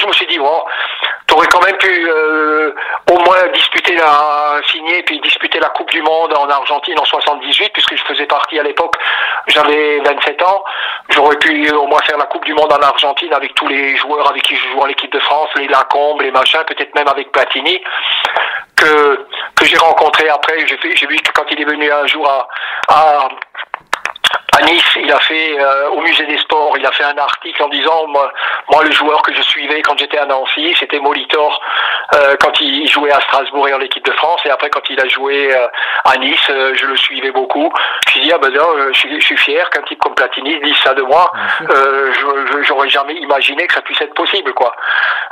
Je me suis dit, bon, t'aurais quand même pu euh, au moins disputer la, signer puis disputer la Coupe du Monde en Argentine en 78, puisque je faisais partie à l'époque, j'avais 27 ans. J'aurais pu au moins faire la Coupe du Monde en Argentine avec tous les joueurs avec qui je joue en l'équipe de France, les Lacombe, les machins, peut-être même avec Platini, que, que j'ai rencontré après. J'ai vu que quand il est venu un jour à, à Nice, il a fait euh, au musée des sports, il a fait un article en disant moi le joueur que je suivais quand j'étais à Nancy, c'était Molitor euh, quand il jouait à Strasbourg et en équipe de France, et après quand il a joué euh, à Nice, euh, je le suivais beaucoup. Je me dit ah ben non, je, suis, je suis fier qu'un type comme Platini dise ça de moi. Euh, je, je- j'aurais jamais imaginé que ça puisse être possible quoi.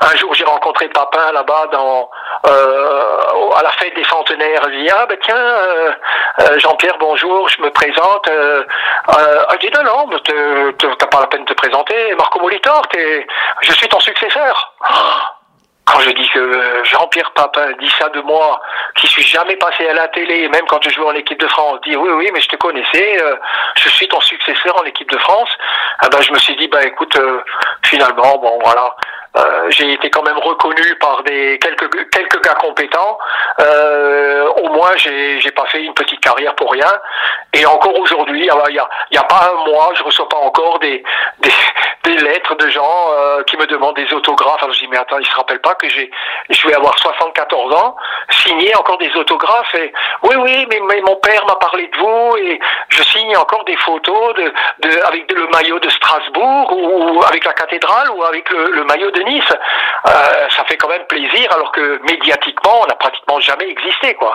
Un jour j'ai rencontré Papin là-bas dans euh, à la fête des centenaires. Il dit ah ben tiens Jean-Pierre bonjour, je me présente. Euh, euh, je dis non non, t'as pas la peine de te présenter. Marco Molitor, t'es, je suis ton successeur. Quand je dis que euh, Jean-Pierre Papin dit ça de moi, qui suis jamais passé à la télé, même quand je jouais en équipe de France, dit oui oui mais je te connaissais, euh, je suis ton successeur en équipe de France. Ah ben je me suis dit bah écoute euh, finalement bon voilà. Euh, j'ai été quand même reconnu par des quelques quelques gars compétents. Euh, au moins j'ai j'ai pas fait une petite carrière pour rien. Et encore aujourd'hui, ah bah, il y a y a pas un mois, je reçois pas encore des des, lettres de gens euh, qui me demandent des autographes. Mais attends, ils se rappellent pas que j'ai je vais avoir 74 ans, signer encore des autographes et oui oui mais, mais mon père m'a parlé de vous et je signe encore des photos de, de avec le maillot de Strasbourg ou, avec la cathédrale ou avec le, le maillot de Nice. Euh, ça fait quand même plaisir alors que médiatiquement on n'a pratiquement jamais existé quoi.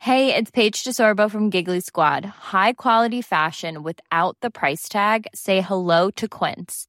Hey, it's Paige DeSorbo from Giggly Squad. High quality fashion without the price tag. Say hello to Quince.